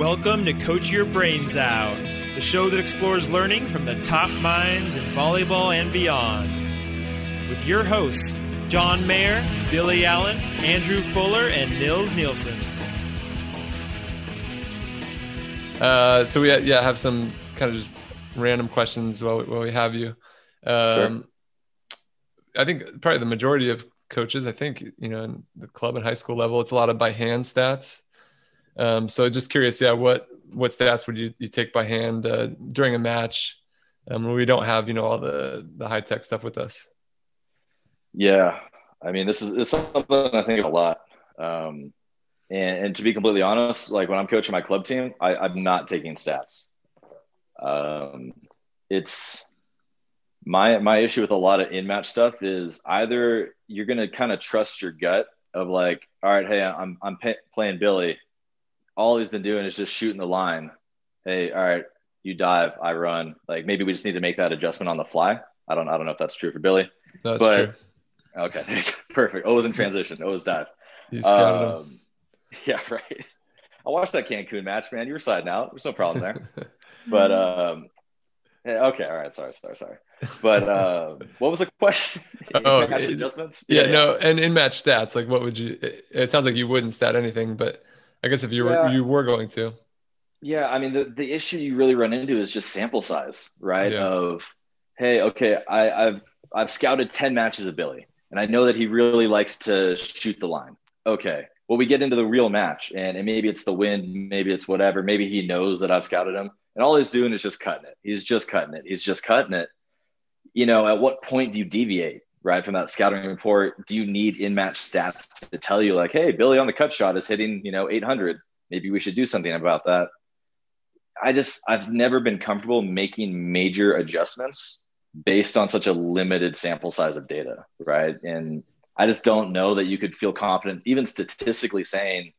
Welcome to Coach Your Brains Out, the show that explores learning from the top minds in volleyball and beyond. With your hosts, John Mayer, Billy Allen, Andrew Fuller, and Nils Nielsen. Uh, so we yeah have some kind of just random questions while we, while we have you. Um, sure. I think probably the majority of coaches, I think you know, in the club and high school level, it's a lot of by hand stats. Um, so just curious, yeah, what what stats would you, you take by hand uh, during a match um, when we don't have you know all the the high tech stuff with us? Yeah, I mean this is it's something I think a lot. Um, and, and to be completely honest, like when I'm coaching my club team, I, I'm not taking stats. Um, it's my my issue with a lot of in match stuff is either you're gonna kind of trust your gut of like, all right, hey, I'm I'm pay- playing Billy all he's been doing is just shooting the line. Hey, all right, you dive, I run. Like maybe we just need to make that adjustment on the fly. I don't I don't know if that's true for Billy. That's but, true. Okay, perfect. Always in transition. Always dive. You scouted um, him. Yeah, right. I watched that Cancun match, man. You were siding out. There's no problem there. but um, okay, all right. Sorry, sorry, sorry. But uh, what was the question? oh, adjustments. Yeah, yeah, no, and in match stats, like what would you? It, it sounds like you wouldn't stat anything, but I guess if you were yeah. you were going to. Yeah, I mean the, the issue you really run into is just sample size, right? Yeah. Of hey, okay, I, I've I've scouted 10 matches of Billy, and I know that he really likes to shoot the line. Okay. Well, we get into the real match, and, and maybe it's the wind, maybe it's whatever. Maybe he knows that I've scouted him, and all he's doing is just cutting it. He's just cutting it. He's just cutting it. You know, at what point do you deviate? Right from that scouting report do you need in-match stats to tell you like hey billy on the cut shot is hitting you know 800 maybe we should do something about that. I just i've never been comfortable making major adjustments based on such a limited sample size of data right? And i just don't know that you could feel confident even statistically saying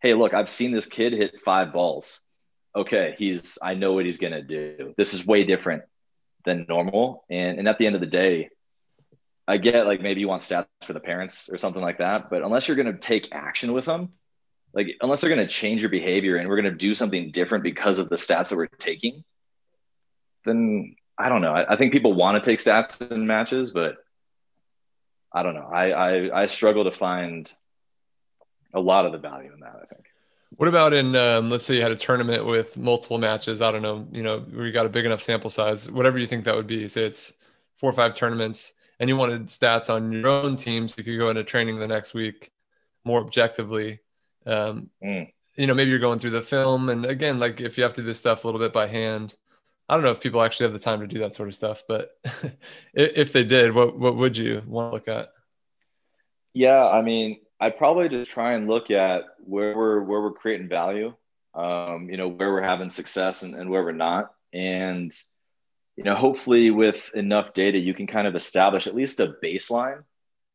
hey look i've seen this kid hit five balls. Okay he's i know what he's going to do. This is way different than normal. And, and at the end of the day I get like maybe you want stats for the parents or something like that, but unless you're going to take action with them, like unless they're going to change your behavior and we're going to do something different because of the stats that we're taking, then I don't know. I, I think people want to take stats in matches, but I don't know. I, I I struggle to find a lot of the value in that. I think. What about in um, let's say you had a tournament with multiple matches? I don't know. You know, where you got a big enough sample size, whatever you think that would be. Say it's four or five tournaments and you wanted stats on your own team so you could go into training the next week more objectively. Um, mm. you know maybe you're going through the film and again like if you have to do this stuff a little bit by hand i don't know if people actually have the time to do that sort of stuff but if they did what what would you want to look at? Yeah i mean i'd probably just try and look at where we're where we're creating value um, you know where we're having success and, and where we're not. And you know, hopefully with enough data, you can kind of establish at least a baseline,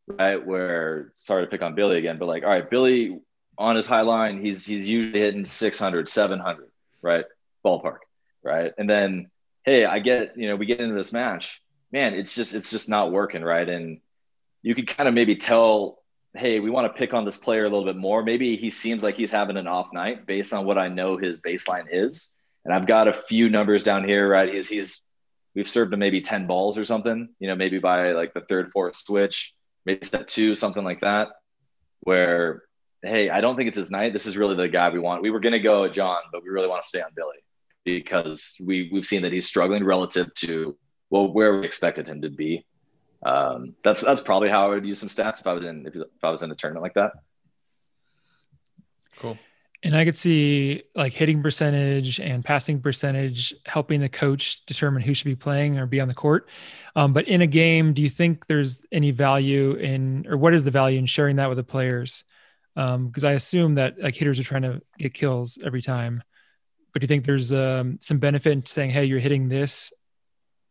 right? Where sorry to pick on Billy again, but like, all right, Billy on his high line, he's he's usually hitting 600, 700, right? Ballpark, right? And then, hey, I get, you know, we get into this match, man, it's just it's just not working, right? And you could kind of maybe tell, hey, we want to pick on this player a little bit more. Maybe he seems like he's having an off night based on what I know his baseline is. And I've got a few numbers down here, right? He's he's we've served him maybe 10 balls or something, you know, maybe by like the third, fourth switch, maybe set two, something like that, where, hey, I don't think it's his night. This is really the guy we want. We were going to go John, but we really want to stay on Billy because we, we've seen that he's struggling relative to, well, where we expected him to be. Um, that's, that's probably how I would use some stats if I was in, if, if I was in a tournament like that. Cool. And I could see like hitting percentage and passing percentage helping the coach determine who should be playing or be on the court. Um, but in a game, do you think there's any value in, or what is the value in sharing that with the players? Because um, I assume that like hitters are trying to get kills every time. But do you think there's um, some benefit in saying, hey, you're hitting this,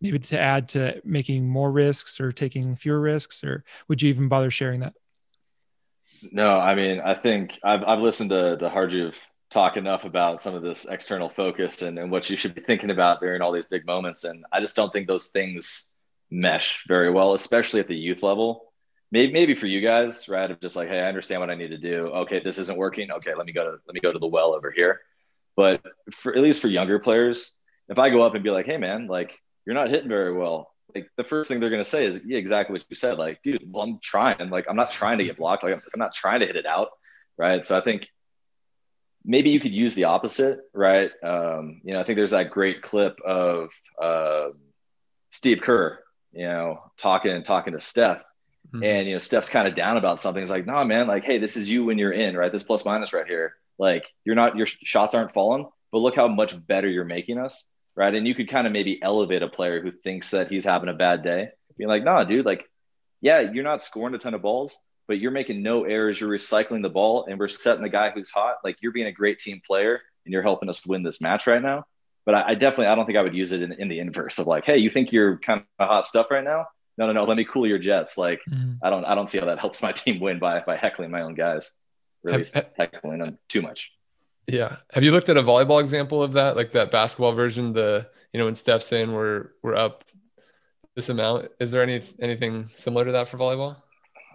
maybe to add to making more risks or taking fewer risks, or would you even bother sharing that? No, I mean, I think I've, I've listened to, to Harjuv talk enough about some of this external focus and, and what you should be thinking about during all these big moments. And I just don't think those things mesh very well, especially at the youth level. Maybe, maybe for you guys, right? Of just like, hey, I understand what I need to do. Okay, this isn't working. Okay, let me go to let me go to the well over here. But for at least for younger players, if I go up and be like, "Hey, man, like you're not hitting very well," like the first thing they're gonna say is, "Yeah, exactly what you said." Like, dude, well, I'm trying. Like, I'm not trying to get blocked. Like, I'm not trying to hit it out, right? So I think maybe you could use the opposite, right? Um, you know, I think there's that great clip of uh, Steve Kerr, you know, talking talking to Steph, mm-hmm. and you know, Steph's kind of down about something. He's like, "Nah, man, like, hey, this is you when you're in, right? This plus minus right here. Like, you're not your shots aren't falling, but look how much better you're making us, right? And you could kind of maybe elevate a player who thinks that he's having a bad day, being like, "Nah, dude, like, yeah, you're not scoring a ton of balls, but you're making no errors. You're recycling the ball, and we're setting the guy who's hot. Like you're being a great team player, and you're helping us win this match right now. But I, I definitely, I don't think I would use it in, in, the inverse of like, hey, you think you're kind of hot stuff right now? No, no, no. Let me cool your jets. Like mm-hmm. I don't, I don't see how that helps my team win by by heckling my own guys, really have, heckling them too much. Yeah. Have you looked at a volleyball example of that, like that basketball version? The you know when Steph's saying we're we're up this amount. Is there any anything similar to that for volleyball?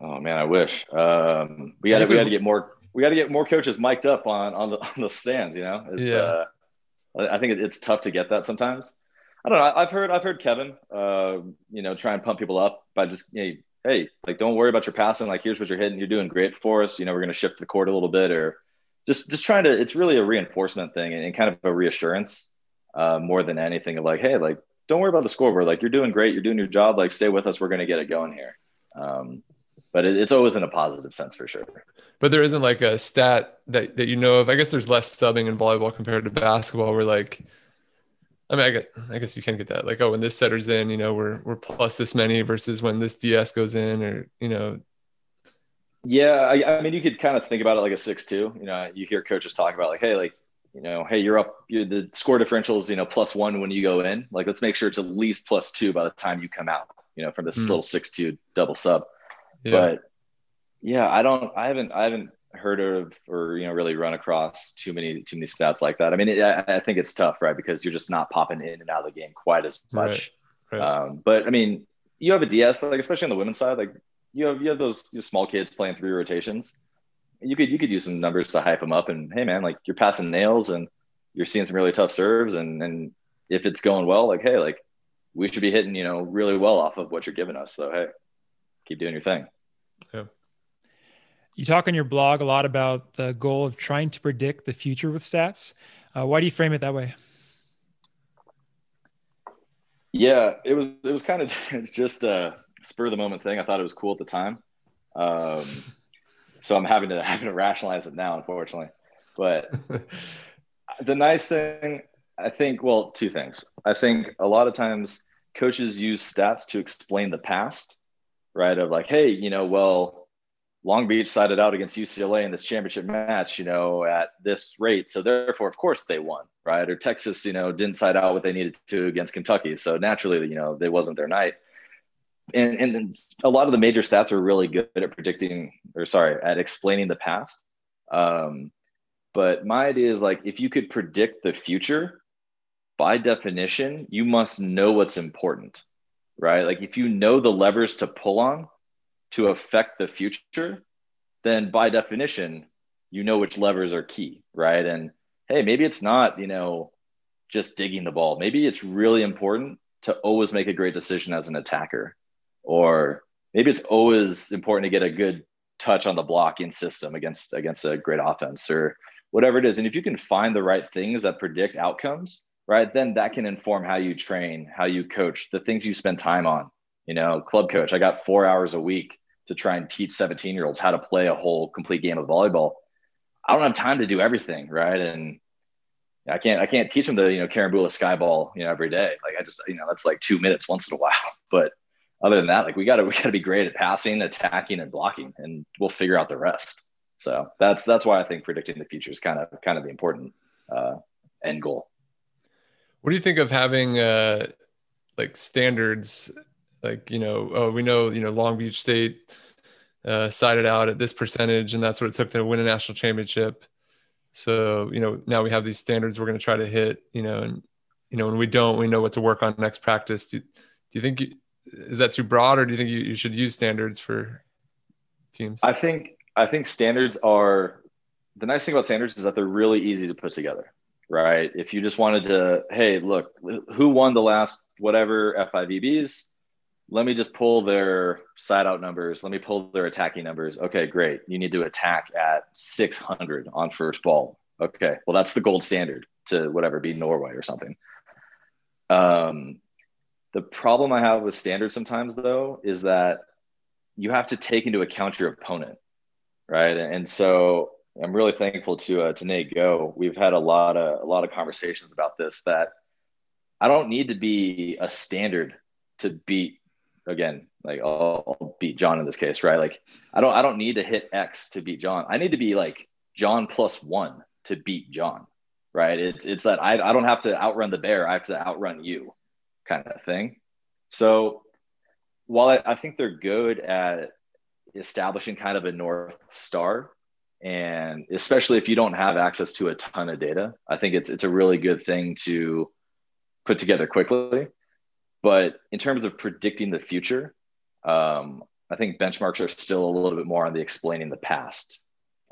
Oh man, I wish. Um, we got to we got to get more we got to get more coaches mic'd up on on the on the stands. You know, it's, yeah. Uh, I think it's tough to get that sometimes. I don't know. I've heard I've heard Kevin, uh, you know, try and pump people up by just you know, hey, like don't worry about your passing. Like here's what you're hitting. You're doing great for us. You know, we're going to shift the court a little bit, or just just trying to. It's really a reinforcement thing and, and kind of a reassurance uh, more than anything of like, hey, like don't worry about the scoreboard. Like you're doing great. You're doing your job. Like stay with us. We're going to get it going here. Um, but it, it's always in a positive sense for sure. But there isn't like a stat that, that you know of. I guess there's less subbing in volleyball compared to basketball. Where like, I mean, I guess, I guess you can get that. Like, oh, when this setter's in, you know, we're we're plus this many versus when this DS goes in, or you know. Yeah, I, I mean, you could kind of think about it like a six-two. You know, you hear coaches talk about like, hey, like you know, hey, you're up. You're, the score differential is you know plus one when you go in. Like, let's make sure it's at least plus two by the time you come out. You know, from this mm. little six-two double sub. Yeah. But yeah, I don't, I haven't, I haven't heard of or you know really run across too many too many stats like that. I mean, it, I, I, think it's tough, right? Because you're just not popping in and out of the game quite as much. Right. Right. Um, but I mean, you have a DS, like especially on the women's side, like you have you have those small kids playing three rotations. You could you could use some numbers to hype them up, and hey, man, like you're passing nails and you're seeing some really tough serves, and and if it's going well, like hey, like we should be hitting you know really well off of what you're giving us. So hey, keep doing your thing. Yeah. You talk on your blog a lot about the goal of trying to predict the future with stats. Uh, why do you frame it that way? Yeah, it was it was kind of just a spur of the moment thing. I thought it was cool at the time, um, so I'm having to having to rationalize it now, unfortunately. But the nice thing, I think, well, two things. I think a lot of times coaches use stats to explain the past right? Of like, hey, you know, well, Long Beach sided out against UCLA in this championship match, you know, at this rate. So therefore, of course, they won, right? Or Texas, you know, didn't side out what they needed to against Kentucky. So naturally, you know, they wasn't their night. And, and a lot of the major stats are really good at predicting, or sorry, at explaining the past. Um, but my idea is like, if you could predict the future, by definition, you must know what's important right? Like if you know the levers to pull on to affect the future, then by definition, you know which levers are key, right? And hey, maybe it's not, you know, just digging the ball. Maybe it's really important to always make a great decision as an attacker. Or maybe it's always important to get a good touch on the blocking system against against a great offense or whatever it is. And if you can find the right things that predict outcomes, right then that can inform how you train how you coach the things you spend time on. You know club coach i got four hours a week to try and teach 17 year olds how to play a whole complete game of volleyball. I don't have time to do everything right? And i can't i can't teach them the you know carambola skyball you know every day. Like i just you know that's like two minutes once in a while but other than that like we gotta we gotta be great at passing attacking and blocking and we'll figure out the rest so that's that's why i think predicting the future is kind of kind of the important uh, end goal what do you think of having uh, like standards? Like you know, oh, we know you know Long Beach State uh, sided out at this percentage, and that's what it took to win a national championship. So you know, now we have these standards we're going to try to hit. You know, and you know when we don't, we know what to work on next practice. Do, do you think you, is that too broad, or do you think you, you should use standards for teams? I think I think standards are the nice thing about standards is that they're really easy to put together right? If you just wanted to, hey, look, who won the last whatever FIVBs? Let me just pull their side out numbers. Let me pull their attacking numbers. Okay, great. You need to attack at 600 on first ball. Okay, well, that's the gold standard to whatever be Norway or something. Um, the problem I have with standards sometimes, though, is that you have to take into account your opponent, right? And so I'm really thankful to uh, to Nate Ngo. We've had a lot of a lot of conversations about this. That I don't need to be a standard to beat. Again, like I'll, I'll beat John in this case, right? Like I don't I don't need to hit X to beat John. I need to be like John plus one to beat John, right? It's it's that I I don't have to outrun the bear. I have to outrun you, kind of thing. So while I, I think they're good at establishing kind of a north star and especially if you don't have access to a ton of data i think it's it's a really good thing to put together quickly but in terms of predicting the future um, i think benchmarks are still a little bit more on the explaining the past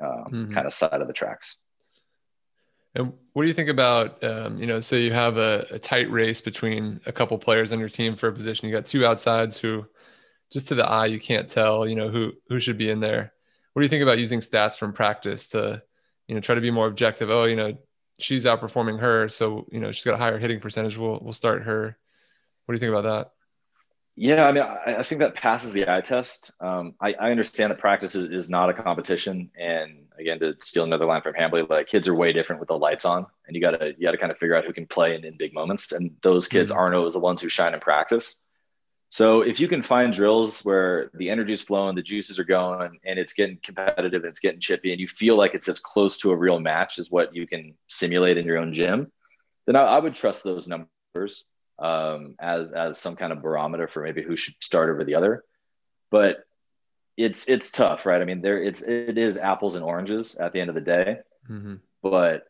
um, mm-hmm. kind of side of the tracks and what do you think about um, you know say you have a, a tight race between a couple players on your team for a position you got two outsides who just to the eye you can't tell you know who who should be in there what do you think about using stats from practice to, you know, try to be more objective? Oh, you know, she's outperforming her, so you know she's got a higher hitting percentage. We'll we'll start her. What do you think about that? Yeah, I mean, I, I think that passes the eye test. Um, I, I, understand that practice is, is not a competition, and again, to steal another line from Hambly, like kids are way different with the lights on, and you gotta you gotta kind of figure out who can play in, in big moments, and those kids mm-hmm. aren't always the ones who shine in practice. So if you can find drills where the energy is flowing, the juices are going, and it's getting competitive and it's getting chippy, and you feel like it's as close to a real match as what you can simulate in your own gym, then I, I would trust those numbers um, as as some kind of barometer for maybe who should start over the other. But it's it's tough, right? I mean, there it's it is apples and oranges at the end of the day, mm-hmm. but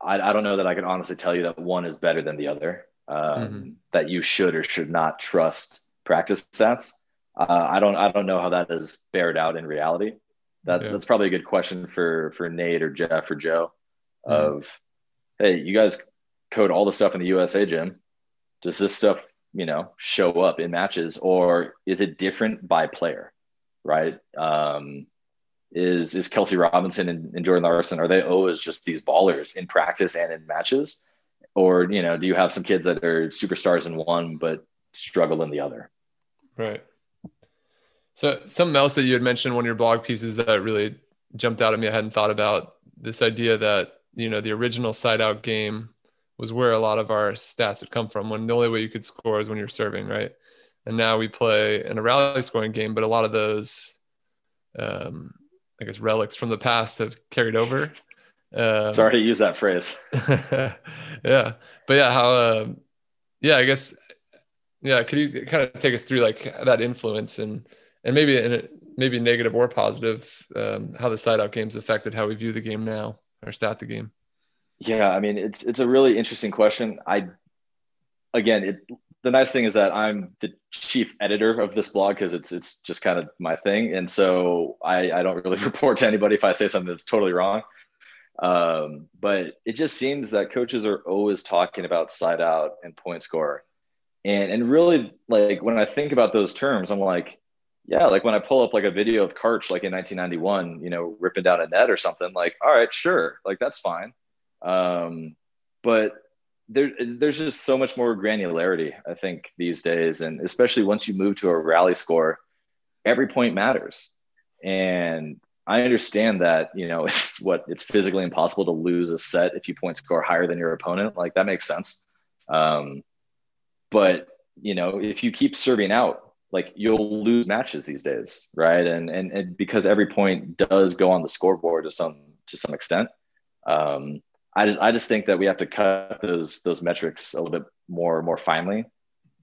I, I don't know that I can honestly tell you that one is better than the other um, mm-hmm. that you should or should not trust practice stats. Uh, I don't I don't know how that is bared out in reality. That yeah. that's probably a good question for for Nate or Jeff or Joe. Mm-hmm. Of hey, you guys code all the stuff in the USA gym. Does this stuff you know show up in matches or is it different by player? Right? Um, is is Kelsey Robinson and, and Jordan Larson are they always just these ballers in practice and in matches? or you know do you have some kids that are superstars in one but struggle in the other right so something else that you had mentioned one of your blog pieces that really jumped out at me i hadn't thought about this idea that you know the original side out game was where a lot of our stats had come from when the only way you could score is when you're serving right and now we play in a rally scoring game but a lot of those um, i guess relics from the past have carried over um, Sorry to use that phrase. yeah, but yeah, how? Uh, yeah, I guess. Yeah, could you kind of take us through like that influence and and maybe in a, maybe negative or positive um, how the side out games affected how we view the game now or stat the game? Yeah, I mean it's it's a really interesting question. I again, it the nice thing is that I'm the chief editor of this blog because it's it's just kind of my thing, and so I I don't really report to anybody if I say something that's totally wrong. Um, but it just seems that coaches are always talking about side out and point score. And, and really like when I think about those terms, I'm like, yeah, like when I pull up like a video of Karch, like in 1991, you know, ripping down a net or something like, all right, sure. Like that's fine. Um, but there, there's just so much more granularity, I think these days. And especially once you move to a rally score, every point matters. And I understand that, you know, it's what it's physically impossible to lose a set if you point score higher than your opponent. Like that makes sense. Um, but you know, if you keep serving out, like you'll lose matches these days, right? And and, and because every point does go on the scoreboard to some to some extent. Um, I just I just think that we have to cut those those metrics a little bit more more finely.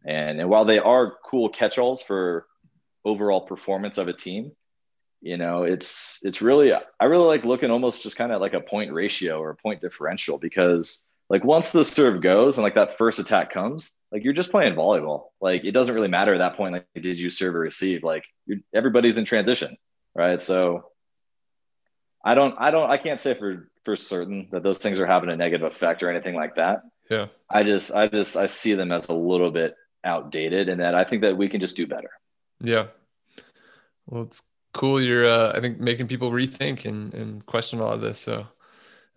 And and while they are cool catch-alls for overall performance of a team, you know it's it's really i really like looking almost just kind of like a point ratio or a point differential because like once the serve goes and like that first attack comes like you're just playing volleyball. Like it doesn't really matter at that point like did you serve or receive? Like everybody's in transition right? So i don't i don't i can't say for for certain that those things are having a negative effect or anything like that. Yeah. I just I just I see them as a little bit outdated and that I think that we can just do better. Yeah. Well, it's cool. You're, uh, I think, making people rethink and, and question a lot of this. So,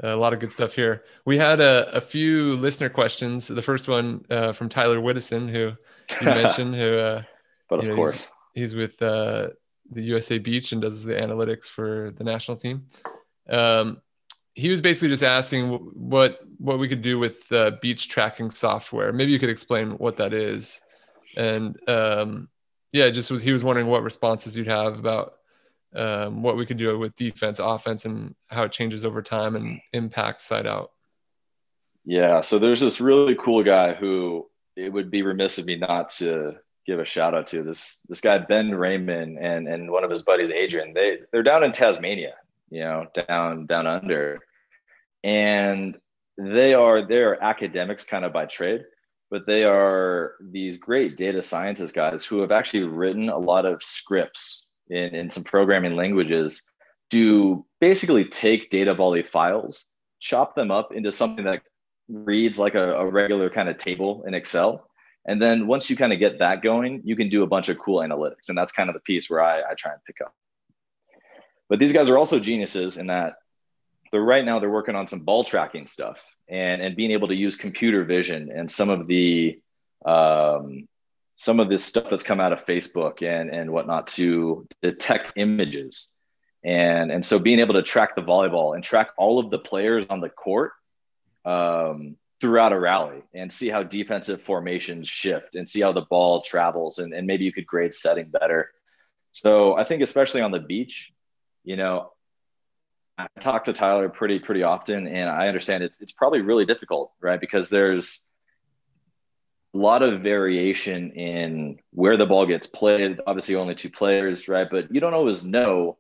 uh, a lot of good stuff here. We had a, a few listener questions. The first one uh, from Tyler Whittison, who you mentioned, who, uh, but of know, course, he's, he's with uh, the USA Beach and does the analytics for the national team. Um, he was basically just asking what what we could do with uh, beach tracking software. Maybe you could explain what that is, and um, yeah, just was he was wondering what responses you'd have about um, what we could do with defense, offense, and how it changes over time and impacts side out. Yeah, so there's this really cool guy who it would be remiss of me not to give a shout out to this this guy Ben Raymond and and one of his buddies Adrian. They they're down in Tasmania, you know, down down under, and they are they are academics kind of by trade but they are these great data scientist guys who have actually written a lot of scripts in, in some programming languages to basically take DataVolley files, chop them up into something that reads like a, a regular kind of table in Excel. And then once you kind of get that going, you can do a bunch of cool analytics. And that's kind of the piece where I, I try and pick up. But these guys are also geniuses in that they're right now they're working on some ball tracking stuff and and being able to use computer vision and some of the um, some of this stuff that's come out of Facebook and and whatnot to detect images, and and so being able to track the volleyball and track all of the players on the court um, throughout a rally and see how defensive formations shift and see how the ball travels and, and maybe you could grade setting better. So I think especially on the beach, you know, I talk to Tyler pretty pretty often, and I understand it's it's probably really difficult, right? Because there's a lot of variation in where the ball gets played. Obviously, only two players, right? But you don't always know,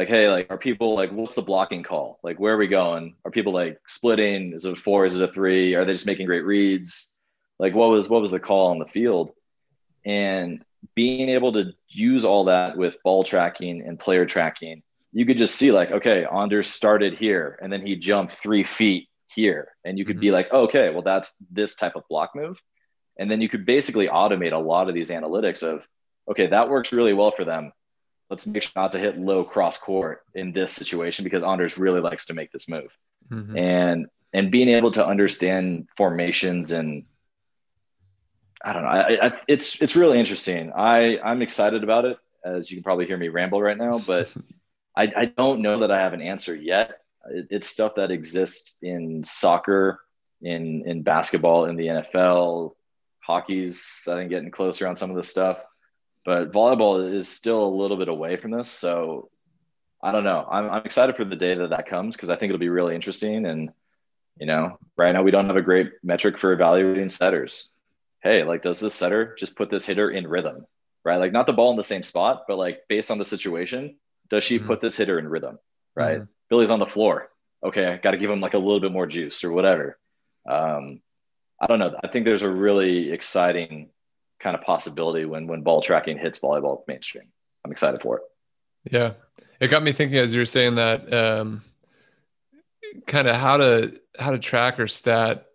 like, hey, like, are people like, what's the blocking call? Like, where are we going? Are people like splitting? Is it a four? Is it a three? Are they just making great reads? Like, what was what was the call on the field? And being able to use all that with ball tracking and player tracking you could just see like, okay, Anders started here and then he jumped three feet here. And you could mm-hmm. be like, oh, okay, well, that's this type of block move. And then you could basically automate a lot of these analytics of, okay, that works really well for them. Let's make sure not to hit low cross court in this situation because Anders really likes to make this move. Mm-hmm. And and being able to understand formations and I don't know, I, I, it's it's really interesting. I I'm excited about it, as you can probably hear me ramble right now, but I, I don't know that I have an answer yet. It, it's stuff that exists in soccer, in in basketball, in the NFL. Hockey's I think getting closer on some of this stuff, but volleyball is still a little bit away from this. So I don't know. I'm, I'm excited for the day that that comes because I think it'll be really interesting. And you know, right now we don't have a great metric for evaluating setters. Hey, like, does this setter just put this hitter in rhythm? Right, like not the ball in the same spot, but like based on the situation, does she mm-hmm. put this hitter in rhythm? Right. Mm-hmm. Billy's on the floor. Okay, I got to give him like a little bit more juice or whatever. Um, I don't know. I think there's a really exciting kind of possibility when when ball tracking hits volleyball mainstream. I'm excited for it. Yeah, it got me thinking as you were saying that. Um, kind of how to how to track or stat.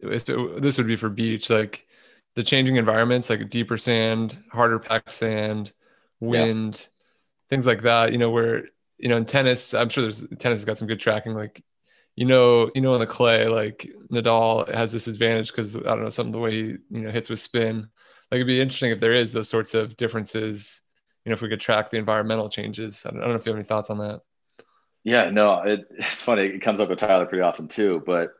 This would be for beach, like the changing environments, like deeper sand, harder packed sand, wind. Yeah things like that, you know, where, you know, in tennis, I'm sure there's tennis has got some good tracking. Like, you know, you know, on the clay, like Nadal has this advantage because I don't know, some of the way he, you know, hits with spin. Like it'd be interesting if there is those sorts of differences, you know, if we could track the environmental changes. I don't, I don't know if you have any thoughts on that. Yeah, no, it, it's funny. It comes up with Tyler pretty often too, but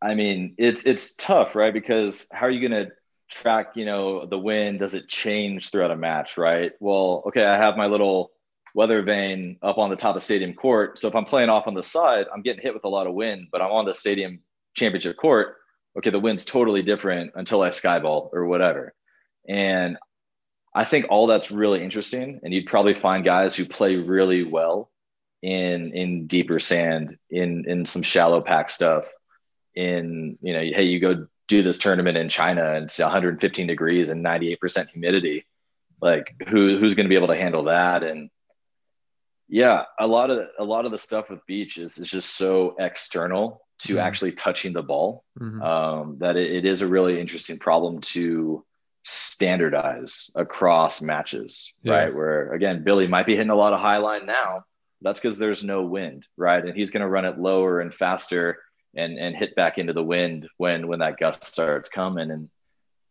I mean, it's it's tough, right? Because how are you going to track, you know, the wind? Does it change throughout a match, right? Well, okay, I have my little weather vane up on the top of stadium court. So if I'm playing off on the side, I'm getting hit with a lot of wind, but I'm on the stadium championship court. Okay, the wind's totally different until I skyball or whatever. And I think all that's really interesting. And you'd probably find guys who play really well in in deeper sand, in in some shallow pack stuff. In you know, hey, you go do this tournament in China and it's 115 degrees and 98% humidity. Like who who's going to be able to handle that? And Yeah, a lot of a lot of the stuff with beach is is just so external to mm-hmm. actually touching the ball mm-hmm. um, that it, it is a really interesting problem to standardize across matches, yeah. right? Where again, Billy might be hitting a lot of high line now. That's because there's no wind, right? And he's going to run it lower and faster and and hit back into the wind when when that gust starts coming. And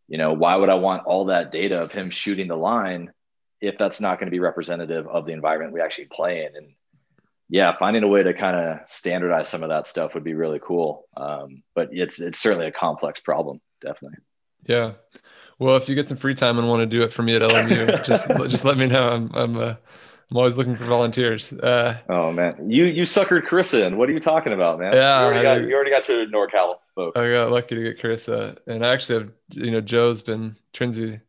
you know, why would I want all that data of him shooting the line if that's not going to be representative of the environment we actually play in? And yeah, finding a way to kind of standardize some of that stuff would be really cool. Um, but it's it's certainly a complex problem, definitely. Yeah. Well, if you get some free time and want to do it for me at LMU, just just let me know. I'm I'm uh, I'm always looking for volunteers. Uh, oh man, you you suckered Carissa in. What are you talking about, man? Yeah, you already, got, you already got your NorCal folks. I got lucky to get Carissa, and I actually have you know Joe's been Trinsey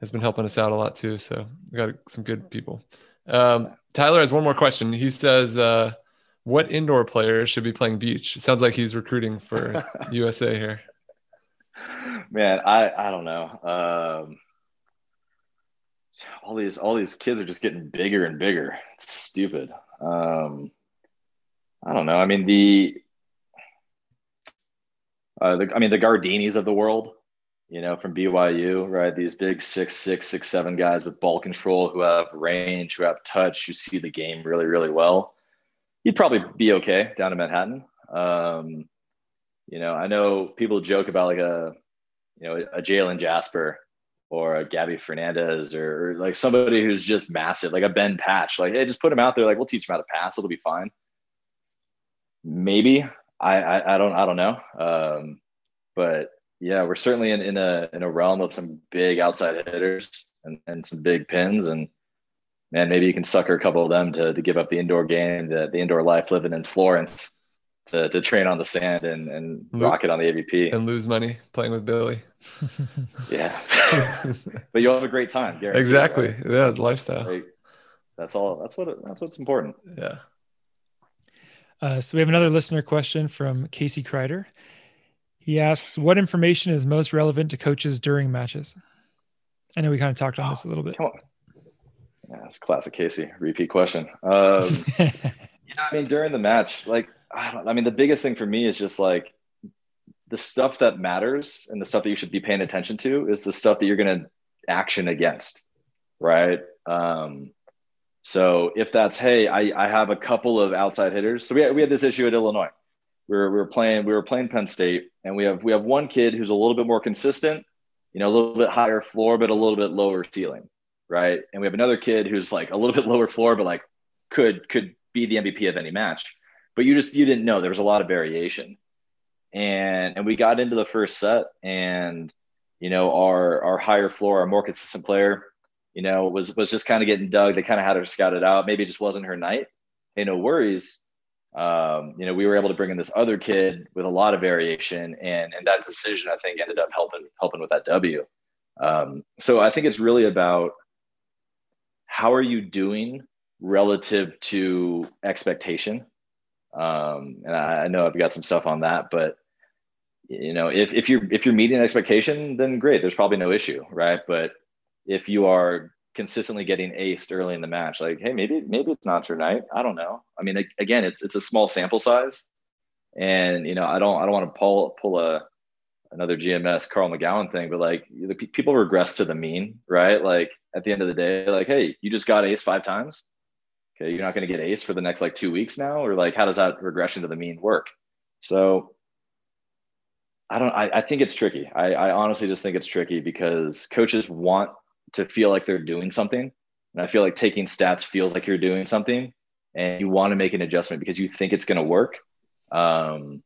has been helping us out a lot too. So we got some good people. Um, Tyler has one more question. He says, uh, "What indoor players should be playing beach?" It sounds like he's recruiting for USA here. Man, I I don't know. Um, all these all these kids are just getting bigger and bigger. It's stupid. Um, I don't know. I mean the, uh, the I mean the Gardinis of the world, you know, from BYU, right? These big six six six seven guys with ball control who have range, who have touch, who see the game really really well. You'd probably be okay down in Manhattan. Um, you know, I know people joke about like a you know a Jalen Jasper or a Gabby Fernandez or, or, like somebody who's just massive, like a Ben Patch. Like, hey, just put him out there. Like, we'll teach him how to pass. It'll be fine. Maybe I I, I don't I don't know. Um, but yeah, we're certainly in, in a in a realm of some big outside hitters and, and some big pins. And man, maybe you can sucker a couple of them to to give up the indoor game, the, the indoor life living in Florence to, to train on the sand and, and rock it on the AVP and lose money playing with Billy. yeah, but you'll have a great time. Exactly. Right? Yeah, lifestyle. Like, that's all. That's what. That's what's important. Yeah. Uh, so we have another listener question from Casey Kreider. He asks, "What information is most relevant to coaches during matches?" I know we kind of talked on oh, this a little bit. Come on. Yeah, it's classic Casey. Repeat question. Um, yeah, I mean, during the match, like I, I mean, the biggest thing for me is just like the stuff that matters and the stuff that you should be paying attention to is the stuff that you're going to action against, right? Um, so if that's hey, I, I have a couple of outside hitters. So we had, we had this issue at Illinois. We were, we were playing we were playing Penn State, and we have we have one kid who's a little bit more consistent, you know, a little bit higher floor, but a little bit lower ceiling, right? And we have another kid who's like a little bit lower floor, but like could could be the MVP of any match but you just you didn't know. There was a lot of variation. And and we got into the first set and you know our our higher floor our more consistent player you know was was just kind of getting dug. They kind of had her scouted out. Maybe it just wasn't her night. Hey no worries. Um, you know we were able to bring in this other kid with a lot of variation and and that decision i think ended up helping helping with that w. Um, so i think it's really about how are you doing relative to expectation um, and I, I know I've got some stuff on that, but you know, if, if you're if you're meeting expectation, then great. There's probably no issue, right? But if you are consistently getting aced early in the match, like, hey, maybe maybe it's not your night. I don't know. I mean, again, it's it's a small sample size, and you know, I don't I don't want to pull pull a another GMS Carl McGown thing, but like the people regress to the mean, right? Like at the end of the day, like, hey, you just got ace five times okay, you're not going to get ace for the next like two weeks now, or like how does that regression to the mean work? So I don't. I, I think it's tricky. I, I honestly just think it's tricky because coaches want to feel like they're doing something, and I feel like taking stats feels like you're doing something, and you want to make an adjustment because you think it's going to work. Um,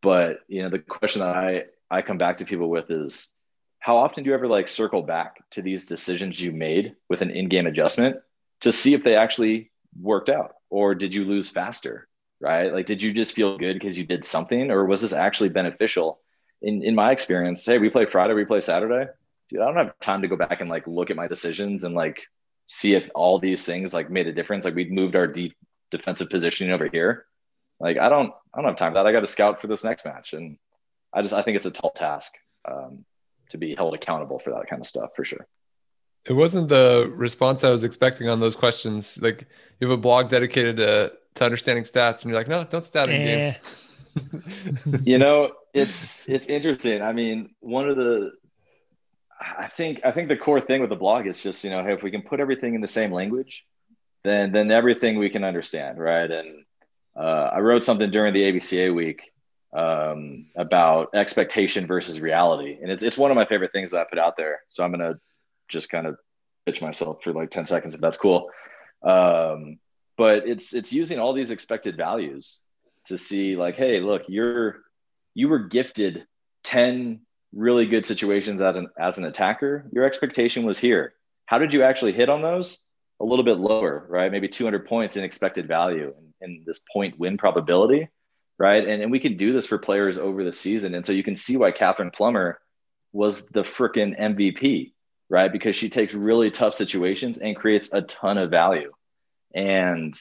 but you know, the question that I I come back to people with is how often do you ever like circle back to these decisions you made with an in-game adjustment to see if they actually worked out or did you lose faster right? Like did you just feel good because you did something or was this actually beneficial? In in my experience hey we play friday we play saturday. Dude i don't have time to go back and like look at my decisions and like see if all these things like made a difference. Like we moved our deep defensive positioning over here. Like i don't i don't have time for that. I got to scout for this next match and i just i think it's a tall task um, to be held accountable for that kind of stuff for sure It wasn't the response I was expecting on those questions. Like you have a blog dedicated to, to understanding stats, and you're like, no, don't stat in eh. game. you know, it's it's interesting. I mean, one of the I think I think the core thing with the blog is just you know, hey, if we can put everything in the same language, then then everything we can understand, right? And uh, I wrote something during the AVCA week um, about expectation versus reality, and it's it's one of my favorite things that I put out there. So I'm gonna just kind of pitch myself for like ten seconds if that's cool. Um, but it's it's using all these expected values to see like, hey, look, you're you were gifted ten really good situations as an as an attacker. Your expectation was here. How did you actually hit on those? A little bit lower, right? Maybe 200 points in expected value in this point win probability right? And, and we can do this for players over the season. And so you can see why Kathryn Plummer was the freaking MVP, right? Because she takes really tough situations and creates a ton of value. And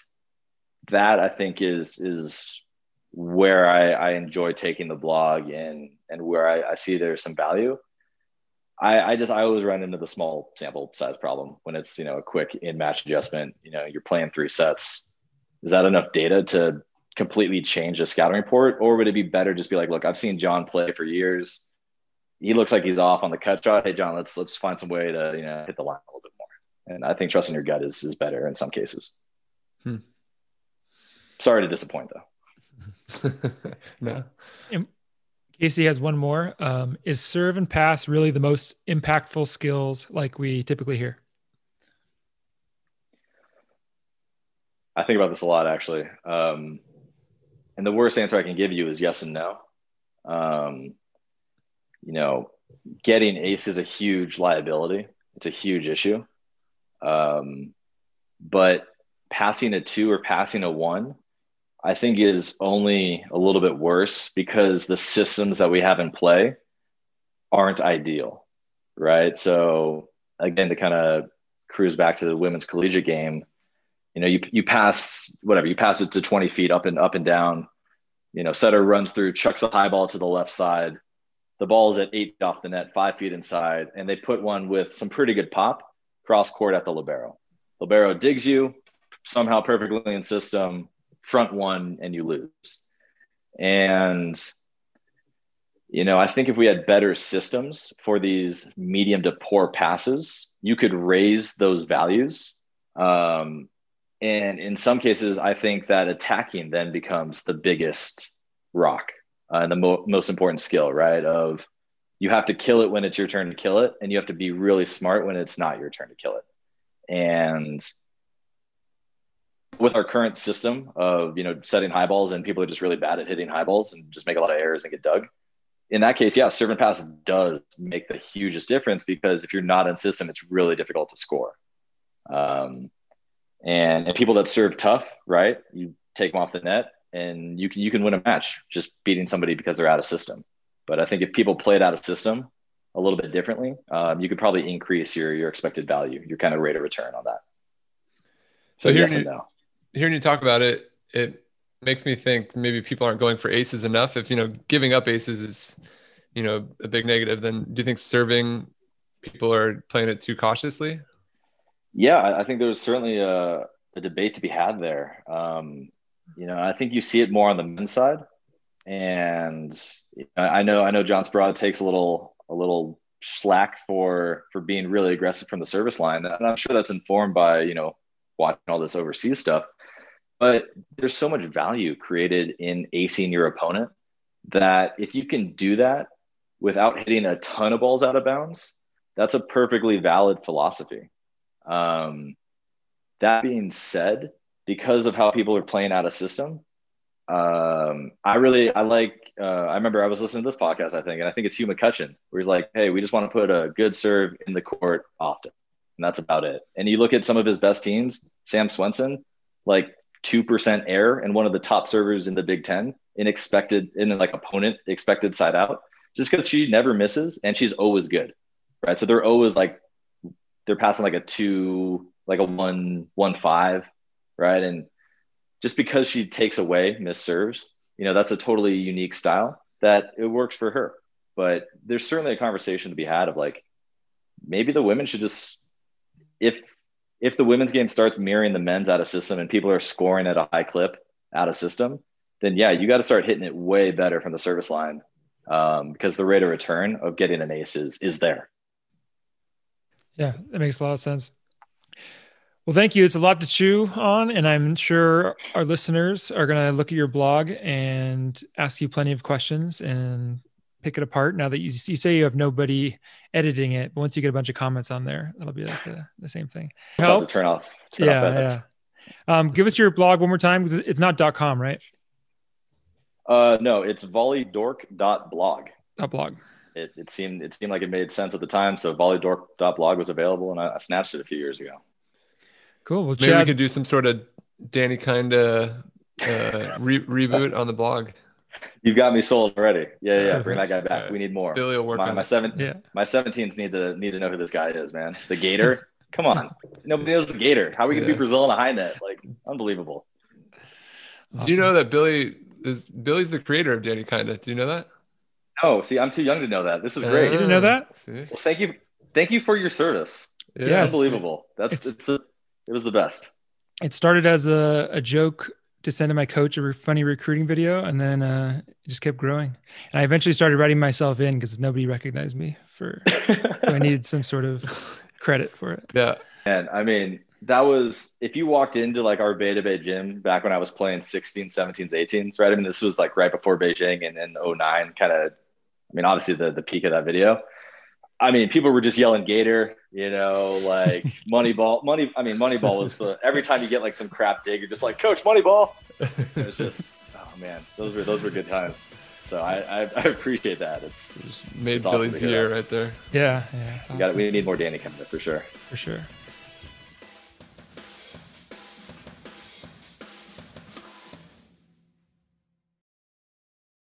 that I think is is where I, I enjoy taking the blog and and where I, I see there's some value. I, I just I always run into the small sample size problem when it's you know a quick in match adjustment. You know, you're playing three sets. Is that enough data to completely change a scouting report, or would it be better just be like, look, I've seen John play for years. He looks like he's off on the cut shot. Hey, John, let's let's find some way to you know hit the line a little bit more. And I think trusting your gut is is better in some cases. Hmm. Sorry to disappoint though. no. Casey has one more. Um, is serve and pass really the most impactful skills like we typically hear? I think about this a lot actually. Um, and the worst answer I can give you is yes and no. Um, you know, getting ace is a huge liability. It's a huge issue. Um, but passing a two or passing a one, I think is only a little bit worse because the systems that we have in play aren't ideal, right? So again, to kind of cruise back to the women's collegiate game, you know, you you pass whatever you pass it to 20 feet up and up and down. You know, setter runs through, chucks a high ball to the left side. The ball is at eight off the net, five feet inside, and they put one with some pretty good pop cross court at the libero. Libero digs you somehow perfectly in system, front one, and you lose. And you know, I think if we had better systems for these medium to poor passes, you could raise those values um, and in some cases, I think that attacking then becomes the biggest rock uh, and the mo- most important skill, right? Of you have to kill it when it's your turn to kill it, and you have to be really smart when it's not your turn to kill it. And with our current system of you know setting high balls and people are just really bad at hitting high balls and just make a lot of errors and get dug. In that case, yeah, serve and pass does make the hugest difference because if you're not in system, it's really difficult to score. Um, and, and people that serve tough, right? You take them off the net and you can you can win a match just beating somebody because they're out of system. But I think if people played out of system a little bit differently, um, you could probably increase your your expected value, your kind of rate of return on that. So, so hearing, yes you, no. hearing you talk about it, it makes me think maybe people aren't going for aces enough. If you know giving up aces is you know a big negative, then do you think serving people are playing it too cautiously? Yeah, I think there's certainly a, a debate to be had there. Um, you know, I think you see it more on the men's side, and I know I know John Speraw takes a little a little slack for for being really aggressive from the service line, and I'm sure that's informed by you know watching all this overseas stuff. But there's so much value created in acing your opponent that if you can do that without hitting a ton of balls out of bounds, that's a perfectly valid philosophy. Um, that being said, because of how people are playing out of system, um, I really I like. Uh, I remember I was listening to this podcast, I think, and I think it's Hugh McCutcheon, where he's like, "Hey, we just want to put a good serve in the court often, and that's about it." And you look at some of his best teams, Sam Swenson, like two percent error and one of the top servers in the Big Ten in expected in like opponent expected side out, just because she never misses and she's always good, right? So they're always like they're passing like a two, like a one, one five, right? And just because she takes away miss serves, you know, that's a totally unique style that it works for her. But there's certainly a conversation to be had of like, maybe the women should just if if the women's game starts mirroring the men's out of system and people are scoring at a high clip out of system, then yeah, you got to start hitting it way better from the service line um, because the rate of return of getting an ace is, is there. Yeah, that makes a lot of sense. Well, thank you. It's a lot to chew on, and I'm sure our listeners are going to look at your blog and ask you plenty of questions and pick it apart. Now that you, you say you have nobody editing it, but once you get a bunch of comments on there, that'll be like the, the same thing. Help? turn off. Turn yeah, off yeah. Um, give us your blog one more time because it's not .com, right? Uh, no, it's volleydork.blog. Dot blog. It, it seemed it seemed like it made sense at the time, so volleydork.blog was available, and I, I snatched it a few years ago. Cool. Well, Maybe Chad... we could do some sort of Danny kind of uh, re- reboot on the blog. You've got me sold already. Yeah, yeah. Bring that guy back. Right. We need more. Billy will work my, on my seven. Yeah. My 17s need to need to know who this guy is, man. The Gator. Come on. Nobody knows the Gator. How are we gonna yeah. be Brazil in a high net? Like unbelievable. Awesome. Do you know that Billy is Billy's the creator of Danny Kinda? Do you know that? Oh, see, I'm too young to know that. This is great. you didn't know that? Well, thank you. Thank you for your service. Yeah, yeah unbelievable. That's it's, it's a, it was the best. It started as a, a joke to send to my coach a funny recruiting video, and then uh, it just kept growing. And I eventually started writing myself in because nobody recognized me for. I needed some sort of credit for it. Yeah, and I mean that was if you walked into like our Beta Bay gym back when I was playing 16, 17s, 18s, right? I mean, this was like right before Beijing and then 09, kind of. I mean, obviously the the peak of that video. I mean, people were just yelling Gator, you know, like Moneyball. Money, I mean, Moneyball was the every time you get like some crap dig, you're just like, Coach Moneyball. It's just, oh man, those were those were good times. So I I, I appreciate that. It's, made it's Billy's awesome year right there. Yeah, yeah. Awesome. We, got, we need more Danny coming up for sure. For sure.